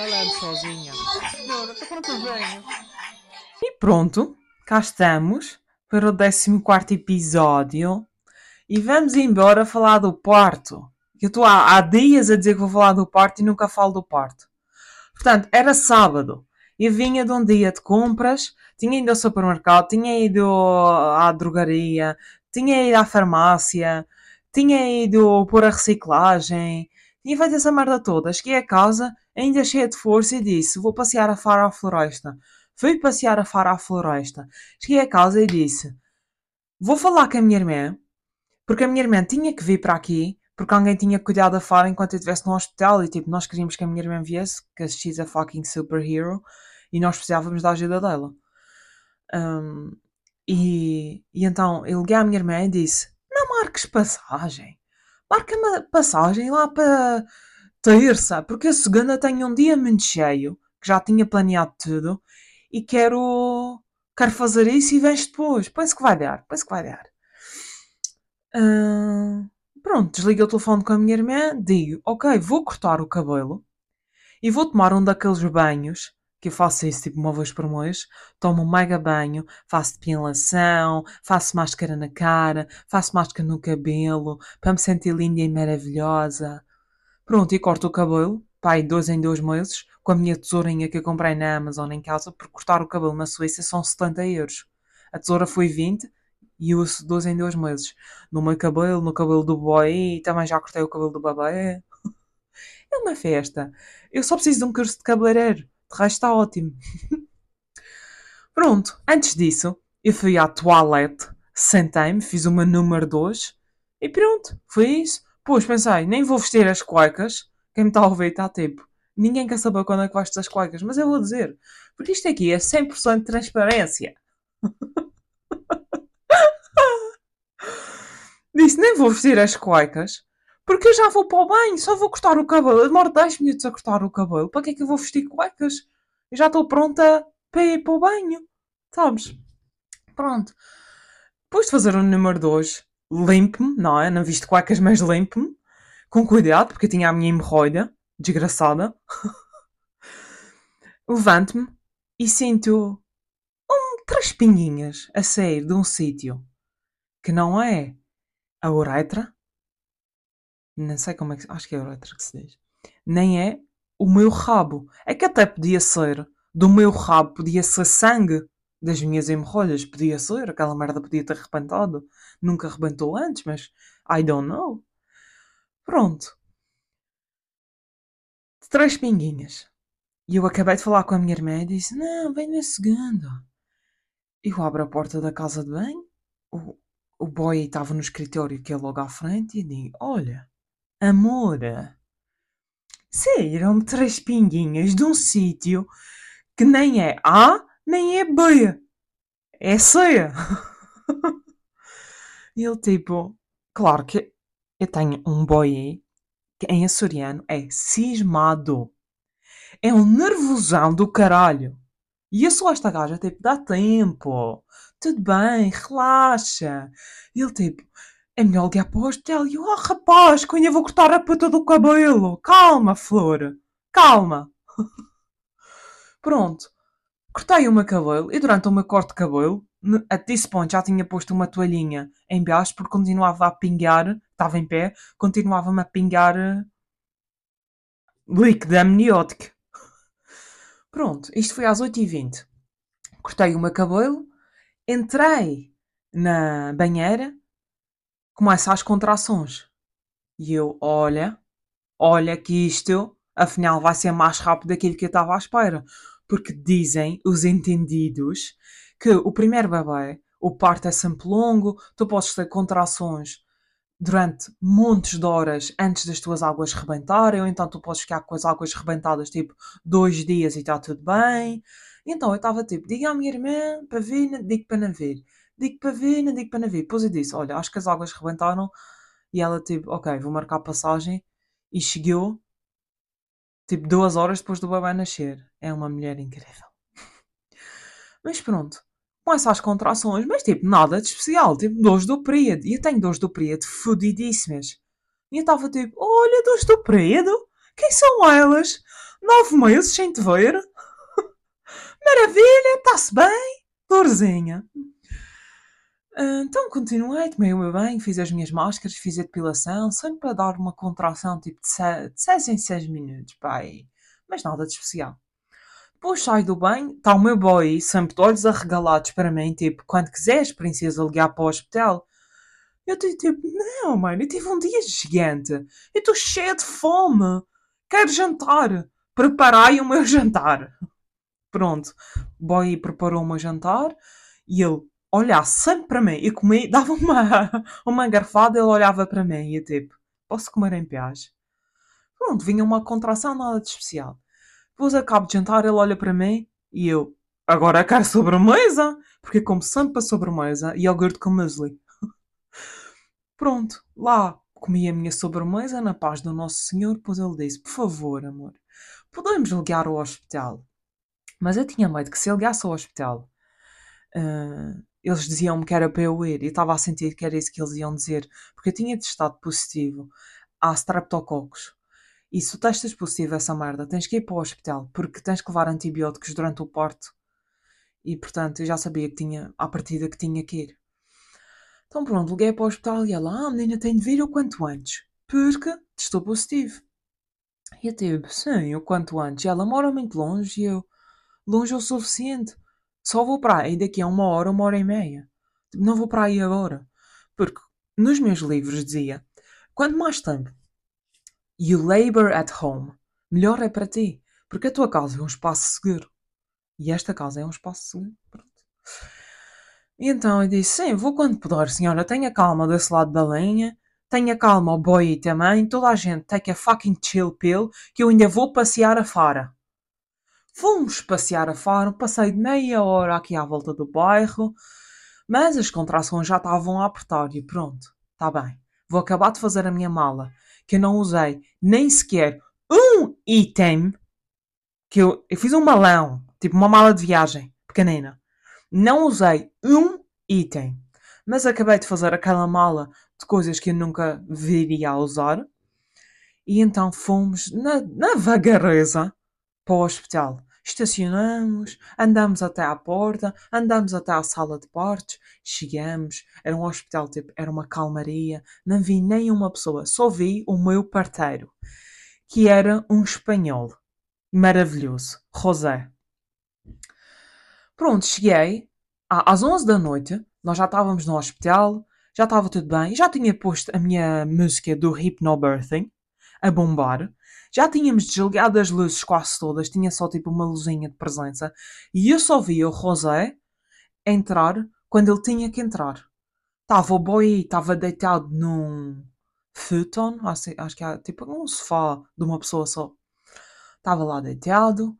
calando sozinha. Senhora, para que venho? E pronto, cá estamos para o 14 episódio e vamos embora falar do parto. Eu estou há, há dias a dizer que vou falar do parto e nunca falo do parto. Portanto, era sábado. Eu vinha de um dia de compras, tinha ido ao supermercado, tinha ido à drogaria, tinha ido à farmácia, tinha ido pôr a reciclagem, tinha feito essa merda toda. Cheguei a casa, ainda cheia de força, e disse: Vou passear a fara à floresta. Fui passear a fara à floresta. Cheguei a casa e disse: Vou falar com a minha irmã, porque a minha irmã tinha que vir para aqui, porque alguém tinha cuidado da fara enquanto eu estivesse no hospital. E tipo, nós queríamos que a minha irmã viesse, que she's a fucking superhero, e nós precisávamos da ajuda dela. Um, e, e então eu liguei à minha irmã e disse: Não marques passagem, marca-me passagem lá para terça, porque a segunda tenho um dia muito cheio, que já tinha planeado tudo, e quero, quero fazer isso e vens depois. Penso que vai dar, penso que vai dar. Uh, pronto, desliguei o telefone com a minha irmã, digo: Ok, vou cortar o cabelo e vou tomar um daqueles banhos que eu faço isso tipo uma vez por mês, tomo um mega banho, faço depilação, faço máscara na cara, faço máscara no cabelo, para me sentir linda e maravilhosa. Pronto, e corto o cabelo, pai, dois em dois meses, com a minha tesourinha que eu comprei na Amazon em casa, porque cortar o cabelo na Suíça são 70 euros. A tesoura foi 20 e uso dois em dois meses. No meu cabelo, no cabelo do boy, e também já cortei o cabelo do babé. É uma festa. Eu só preciso de um curso de cabeleireiro. De resto está ótimo. Pronto, antes disso, eu fui à toilette, sentei-me, fiz uma número 2 e pronto, foi isso. Pois pensei, nem vou vestir as cuecas. Quem me está a ouvir está a tempo. Ninguém quer saber quando é que vestes as cuecas, mas eu vou dizer. Porque isto aqui é 100% de transparência. Disse, nem vou vestir as cuecas. Porque eu já vou para o banho, só vou cortar o cabelo. Eu demoro 10 minutos a cortar o cabelo. Para que é que eu vou vestir cuecas? Eu já estou pronta para ir para o banho. Sabes? Pronto. Depois de fazer o número 2, limpe-me, não é? Não viste cuecas, mas limpe-me. Com cuidado, porque eu tinha a minha hemorroida. Desgraçada. Levanto-me e sinto um, três pinguinhas a sair de um sítio que não é a uretra, não sei como é que. Acho que é uretra que se diz. Nem é o meu rabo. É que até podia ser. Do meu rabo podia ser sangue das minhas hemorroidas. Podia ser. Aquela merda podia ter arrebentado. Nunca arrebentou antes, mas. I don't know. Pronto. Três pinguinhas. E eu acabei de falar com a minha irmã e disse: Não, vem na segunda. Eu abro a porta da casa de banho. O, o boy estava no escritório que é logo à frente e digo: Olha, Amor, saíram-me três pinguinhas de um sítio que nem é A nem é B. É C. ele tipo, claro que eu tenho um boy que em açoriano é cismado. É um nervosão do caralho. E eu sou esta gaja, tipo, dá tempo. Tudo bem, relaxa. E ele tipo, é melhor ligar para. E eu, oh rapaz, que eu vou cortar a puta do cabelo. Calma, Flor. Calma. Pronto. Cortei o meu cabelo e durante o meu corte de cabelo, a this point já tinha posto uma toalhinha em baixo porque continuava a pingar, estava em pé, continuava-me a pingar eh, líquido amniótico. Pronto, isto foi às 8h20. Cortei o meu cabelo, entrei na banheira começa as contrações. E eu, olha, olha que isto, afinal, vai ser mais rápido daquilo que eu estava à espera. Porque dizem os entendidos que o primeiro bebê, o parto é sempre longo, tu podes ter contrações durante montes de horas antes das tuas águas rebentarem, ou então tu podes ficar com as águas rebentadas tipo dois dias e está tudo bem. Então eu estava tipo, diga à minha irmã para vir, digo para não vir digo para ver, não digo para não ver. Depois eu disse, olha, acho que as águas rebentaram. E ela tipo, ok, vou marcar a passagem. E chegou, tipo, duas horas depois do bebê nascer. É uma mulher incrível. mas pronto. Começa as contrações, mas tipo, nada de especial. Tipo, dores do período. E eu tenho dores do período fodidíssimas. E eu estava tipo, olha, dores do período? Quem são elas? Nove meses sem te ver. Maravilha, está-se bem. Dorzinha. Ah, Então continuei, tomei o meu banho, fiz as minhas máscaras, fiz a depilação, sempre para dar uma contração tipo de 6 em 6 minutos, pai. Mas nada de especial. Depois saio do banho, está o meu boy sempre de olhos arregalados para mim, tipo, quando quiseres, princesa, ligar para o hospital. Eu tipo, não, mano, eu tive um dia gigante. Eu estou cheia de fome. Quero jantar. Preparai o meu jantar. Pronto. O boy preparou o meu jantar e ele olhava sempre para mim. Eu comi, dava uma, uma garfada, ele olhava para mim e tipo, posso comer em paz? Pronto, vinha uma contração, nada de especial. Depois acabo de jantar, ele olha para mim e eu, agora quero sobremesa, porque como sempre para sobremesa, iogurte com muesli. Pronto, lá comi a minha sobremesa na paz do Nosso Senhor, depois ele disse, por favor, amor, podemos ligar ao hospital? Mas eu tinha medo que se ligasse ao hospital, ah, eles diziam-me que era para eu ir e estava a sentir que era isso que eles iam dizer, porque eu tinha testado positivo a streptococcus. E se tu testas positivo essa merda, tens que ir para o hospital, porque tens que levar antibióticos durante o parto. E portanto, eu já sabia que tinha, à partida, que tinha que ir. Então pronto, liguei para o hospital e ela, ah, a menina tem de vir o quanto antes, porque testou positivo. E eu tipo, sim, o quanto antes. E ela mora muito longe e eu, longe o suficiente. Só vou para aí daqui a uma hora, uma hora e meia. Não vou para aí agora. Porque nos meus livros dizia, quanto mais tempo you labor at home, melhor é para ti. Porque a tua casa é um espaço seguro. E esta casa é um espaço seguro. Pronto. E então eu disse, sim, vou quando puder, senhora. Tenha calma desse lado da linha. Tenha calma o boy também. Toda a gente take a fucking chill pill. Que eu ainda vou passear a fora. Fomos passear a fora. Passei de meia hora aqui à volta do bairro. Mas as contrações já estavam a apertar. E pronto, está bem. Vou acabar de fazer a minha mala. Que eu não usei nem sequer um item. Que eu, eu fiz um malão. Tipo uma mala de viagem. Pequenina. Não usei um item. Mas acabei de fazer aquela mala de coisas que eu nunca viria a usar. E então fomos na, na vagareza para o hospital. Estacionamos, andamos até à porta, andamos até à sala de partos, chegamos, era um hospital, tipo, era uma calmaria, não vi nenhuma pessoa, só vi o meu parteiro, que era um espanhol, maravilhoso, José. Pronto, cheguei, às 11 da noite, nós já estávamos no hospital, já estava tudo bem, já tinha posto a minha música do Hypnobirthing a bombar, já tínhamos desligado as luzes quase todas, tinha só tipo uma luzinha de presença, e eu só vi o José entrar quando ele tinha que entrar. Estava o boy, estava deitado num futon, assim, acho que é tipo um sofá de uma pessoa só. Estava lá deitado,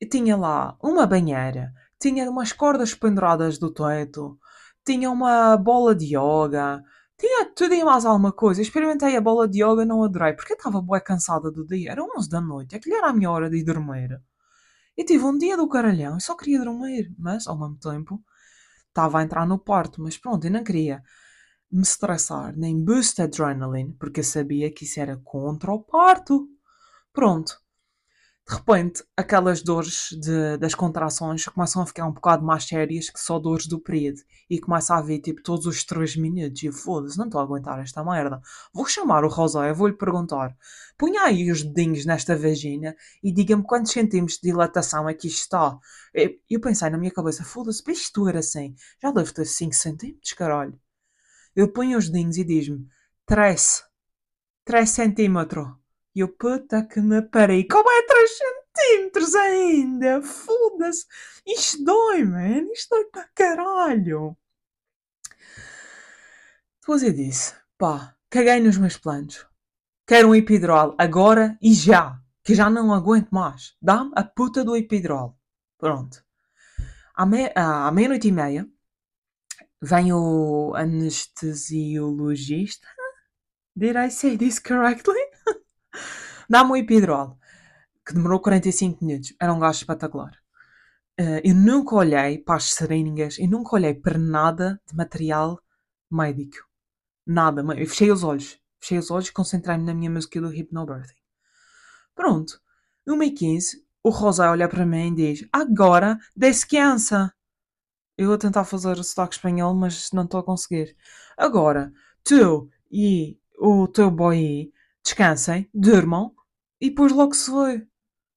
e tinha lá uma banheira, tinha umas cordas penduradas do teto, tinha uma bola de yoga, tinha tudo e mais alguma coisa. Experimentei a bola de yoga, não adorei, porque eu estava bué cansada do dia. Era 11 da noite, aquilo era a minha hora de ir dormir. Eu tive um dia do caralhão, eu só queria dormir, mas ao mesmo tempo estava a entrar no parto, mas pronto, eu não queria me estressar, nem boost adrenaline, porque eu sabia que isso era contra o parto. Pronto. De repente, aquelas dores de- das contrações começam a ficar um bocado mais sérias que só dores do período. E começa a vir tipo todos os 3 minutos. E foda-se, não estou a aguentar esta merda. Vou chamar o Rosé, vou-lhe perguntar. Punha aí os dedinhos nesta vagina e diga-me quantos centímetros de dilatação é que está. Eu, pensei na minha cabeça, foda-se, para isto doer assim. Já deve ter 5 centímetros, caralho. Eu ponho os dedinhos e diz-me 3. 3 centímetros. E eu, puta que me parei. Como é 3 centímetros ainda? Foda-se. Isto dói, man. Isto dói para caralho. Depois eu disse, pá, caguei nos meus planos. Quero um epidural agora e já. Que já não aguento mais. Dá-me a puta do epidural. Pronto. À, me à meia-noite e meia, vem o anestesiologista. Did I say this correctly? Dá-me o epidural. Que demorou 45 minutos. Era um gajo espetacular. Eh, eu nunca olhei para as seringas. Eu nunca olhei para nada de material médico. Nada. Eu fechei os olhos. Fechei os olhos e concentrei-me na minha música do Hypnobirthing. Pronto. 1h15, o Rosé olha para mim e diz: Agora descansa. Eu vou tentar fazer o sotaque espanhol, mas não estou a conseguir. Agora, tu e o teu boy descansem, durmam e depois logo se vê.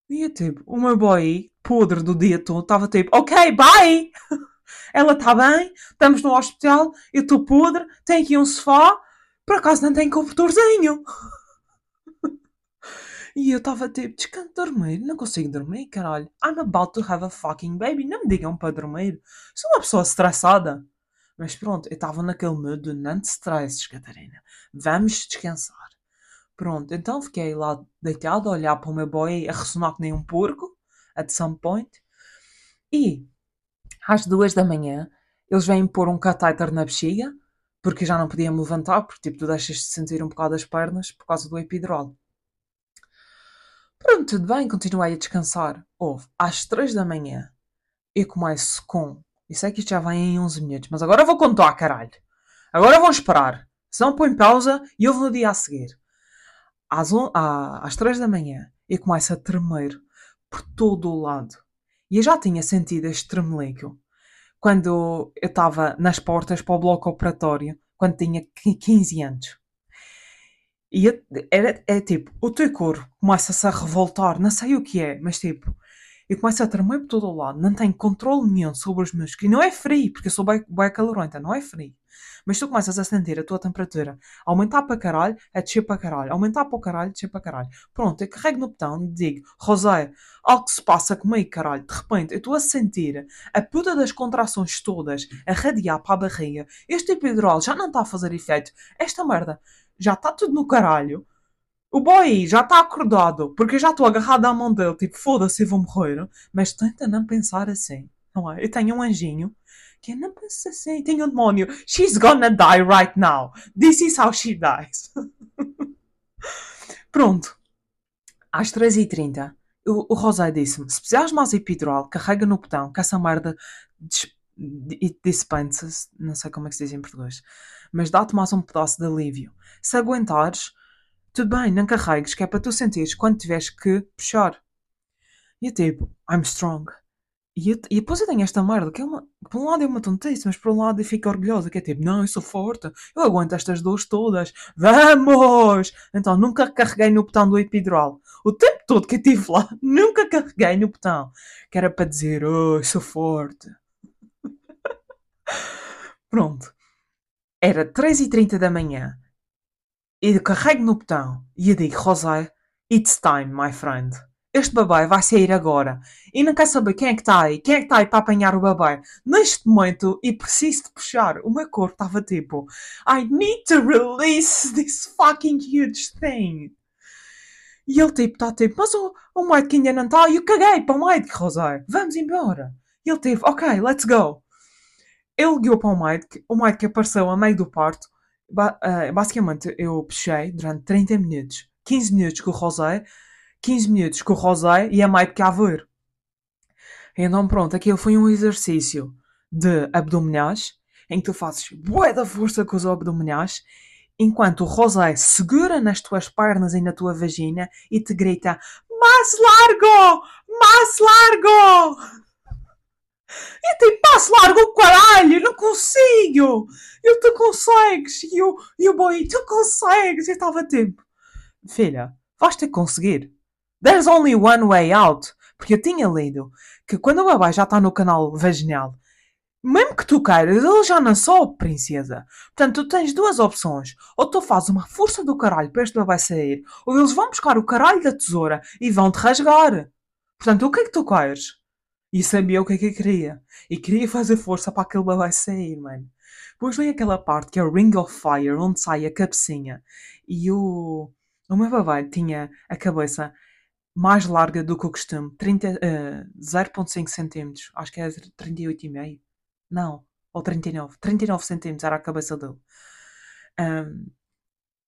E eu tipo, o meu boy, podre do dia todo, estava tipo, ok, bye! Ela está bem, estamos no hospital, eu estou podre, tem aqui um sofá, por acaso não tem cobertorzinho. E eu estava tipo, descanso dormir, não consigo dormir, caralho. I'm about to have a fucking baby, não me digam para dormir. Sou uma pessoa estressada. Mas pronto, eu estava naquele mood de não te stresses, Catarina. Vamos descansar. Pronto, então fiquei lá deitado a olhar para o meu boy a ressonar que nem um porco, at some point. E às duas da manhã eles vêm pôr um catéter na bexiga, porque já não podia me levantar, porque tipo, tu deixas de sentir um bocado as pernas por causa do epidural. Pronto, tudo bem, continuei a descansar. Houve, às 3 da manhã, eu começo com. Eu sei que isto já vai em 11 minutos, mas agora vou contar, caralho. Agora vão esperar. Se não põe pausa e eu vou no dia a seguir. Às, on... às 3 da manhã, eu começo a tremer por todo o lado. E eu já tinha sentido este tremelico quando eu estava nas portas para o bloco operatório, quando tinha 15 anos. E era, é tipo, o teu corpo começa-se a revoltar, não sei o que é, mas tipo, eu começo a tremer por todo o lado, não tenho controle nenhum sobre os músculos. E não é frio, porque eu sou bem, bem calorenta, não é frio. Mas tu começas a sentir a tua temperatura aumentar para caralho, a descer para caralho, aumentar para o caralho, descer para caralho. Pronto, eu carrego no botão e digo, Rosé, algo se passa comigo, caralho. De repente, eu estou a sentir a puta das contrações todas a radiar para a barriga. Este epidural já não está a fazer efeito. Esta merda já está tudo no caralho. O boy já está acordado, porque eu já estou agarrado à mão dele, tipo, foda-se, vou morrer. Mas tenta não pensar assim, não é? Eu tenho um anjinho que não pensa assim, tenho um demónio. She's gonna die right now. This is how she dies. Pronto. Às 3h30, o, o Rosé disse-me: se precisares mais epidural, carrega no botão que essa merda dispensa-se. Não sei como é que se diz em português mas dá-te mais um pedaço de alívio. Se aguentares, tudo bem, não carregues, que é para tu sentires quando tiveres que puxar. E é tipo, I'm strong. E, eu, e depois eu tenho esta merda, que é uma, por um lado é uma tontice, mas por um lado eu fico orgulhosa, que é tipo, não, eu sou forte, eu aguento estas dores todas, vamos! Então nunca carreguei no botão do epidural. O tempo todo que eu estive lá, nunca carreguei no botão, que era para dizer, oh, eu sou forte. Pronto. Era 3h30 da manhã. Eu carrego no botão e eu digo, Rosé, it's time, my friend. Este babá vai sair agora. E não quer saber quem é que está aí. Quem é que está aí para apanhar o babá. Neste momento, e preciso de puxar. O meu corpo estava tipo, I need to release this fucking huge thing. E ele tipo, está tipo, mas o, o Mike ainda não está. E eu caguei para o Mike, Rosé. Vamos embora. E ele tipo, ok, let's go. Ele guiou para o Mike, o Mike apareceu a meio do parto. Uh, basicamente, eu puxei durante 30 minutos, 15 minutos com o Rosé, 15 minutos com o Rosé e a Mike a ver. Então, pronto, aquilo foi um exercício de abdominais, em que tu fazes bué da força com os abdominais, enquanto o Rosé segura nas tuas pernas e na tua vagina e te grita: Mais largo! Mais largo! E tem passo largo o caralho, não consigo! Eu tu consegues! E o, e o boy, tu consegues! Eu estava tipo, filha, vais ter que conseguir. There's only one way out. Porque eu tinha lido que quando o babá já está no canal vaginal, mesmo que tu queiras, ele já não sou princesa. Portanto, tu tens duas opções. Ou tu fazes uma força do caralho para este babá sair, ou eles vão buscar o caralho da tesoura e vão te rasgar. Portanto, o que é que tu queres? E sabia o que é que eu queria. E queria fazer força para aquele babá sair, mano. Depois vem aquela parte que é o Ring of Fire, onde sai a cabecinha. E o, o meu babá tinha a cabeça mais larga do que o costume. 30, uh, 0.5 centímetros. Acho que é 38,5. Não. Ou 39. 39 centímetros era a cabeça dele. Um,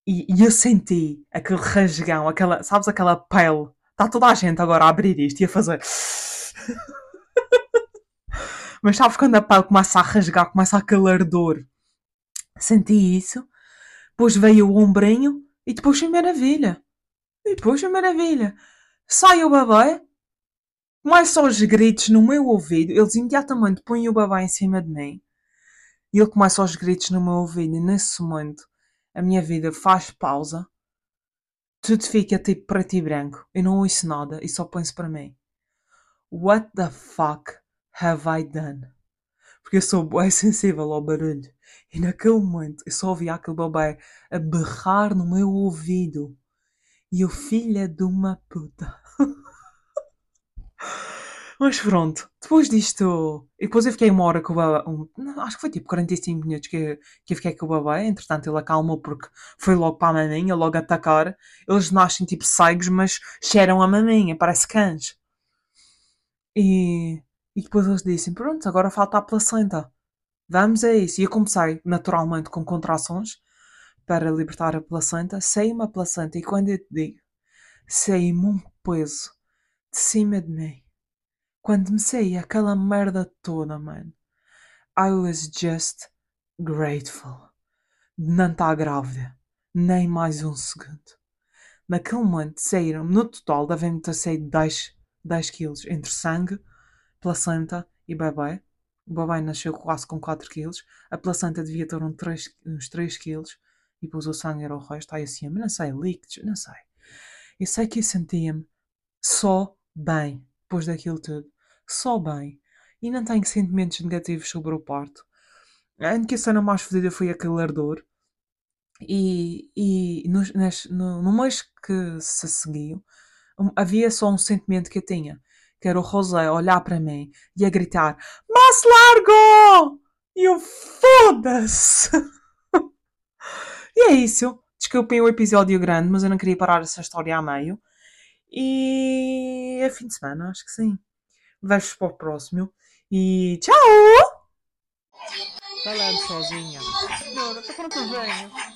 e, e, eu senti aquele rasgão, aquela, sabes aquela pele. Está toda a gente agora a abrir isto e a fazer. Mas sabes quando a pele começa a rasgar, começa a calar dor? Senti isso. Depois veio o ombrinho e depois foi maravilha. E depois foi maravilha. sai o bebê, começa aos gritos no meu ouvido, eles imediatamente põem o bebê em cima de mim, e ele começa aos gritos no meu ouvido, e nesse momento a minha vida faz pausa, tudo fica tipo preto e branco, eu não ouço nada. E só penso para mim: What the fuck have I done? Porque eu sou bem sensível ao barulho. E naquele momento eu só ouvia aquele bebê a berrar no meu ouvido. E o filho de uma puta. Mas pronto, depois disto. E depois eu fiquei uma hora com o bebê. Um, acho que foi tipo 45 minutos que, que eu fiquei com o bebê. Entretanto, ele acalmou porque foi logo para a maminha, logo atacar. Eles nascem tipo cegos, mas cheiram a maminha, parece cães. E, e depois eles disseram: Pronto, agora falta a placenta. Vamos a isso. E eu comecei naturalmente com contrações para libertar a placenta. Saí-me a placenta e quando eu te digo, saí-me um peso de cima de mim. Quando me saí aquela merda toda, man. I was just grateful de não estar grávida. Nem mais um segundo. Naquele momento saíram, no total, devem ter saído 10, 10 quilos entre sangue, placenta e bebê. O bebê nasceu quase com 4 quilos. A placenta devia ter um 3, uns 3 quilos. E depois o sangue era o resto. Aí assim, não sei, líquidos, não sei. Eu sei que eu sentia-me só bem depois daquilo tudo. Só bem. E não tenho sentimentos negativos sobre o parto. A única cena mais fodida foi aquele ardor. E, e no, no, no mês que se seguiu, havia só um sentimento que eu tinha. Que era o José a olhar para mim e a gritar Mas largo! E eu foda-se! e é isso. Desculpem o episódio grande, mas eu não queria parar essa história a meio. E é fim de semana, acho que sim. Vejo-vos para o próximo. E tchau! Falando sozinha. Não venho?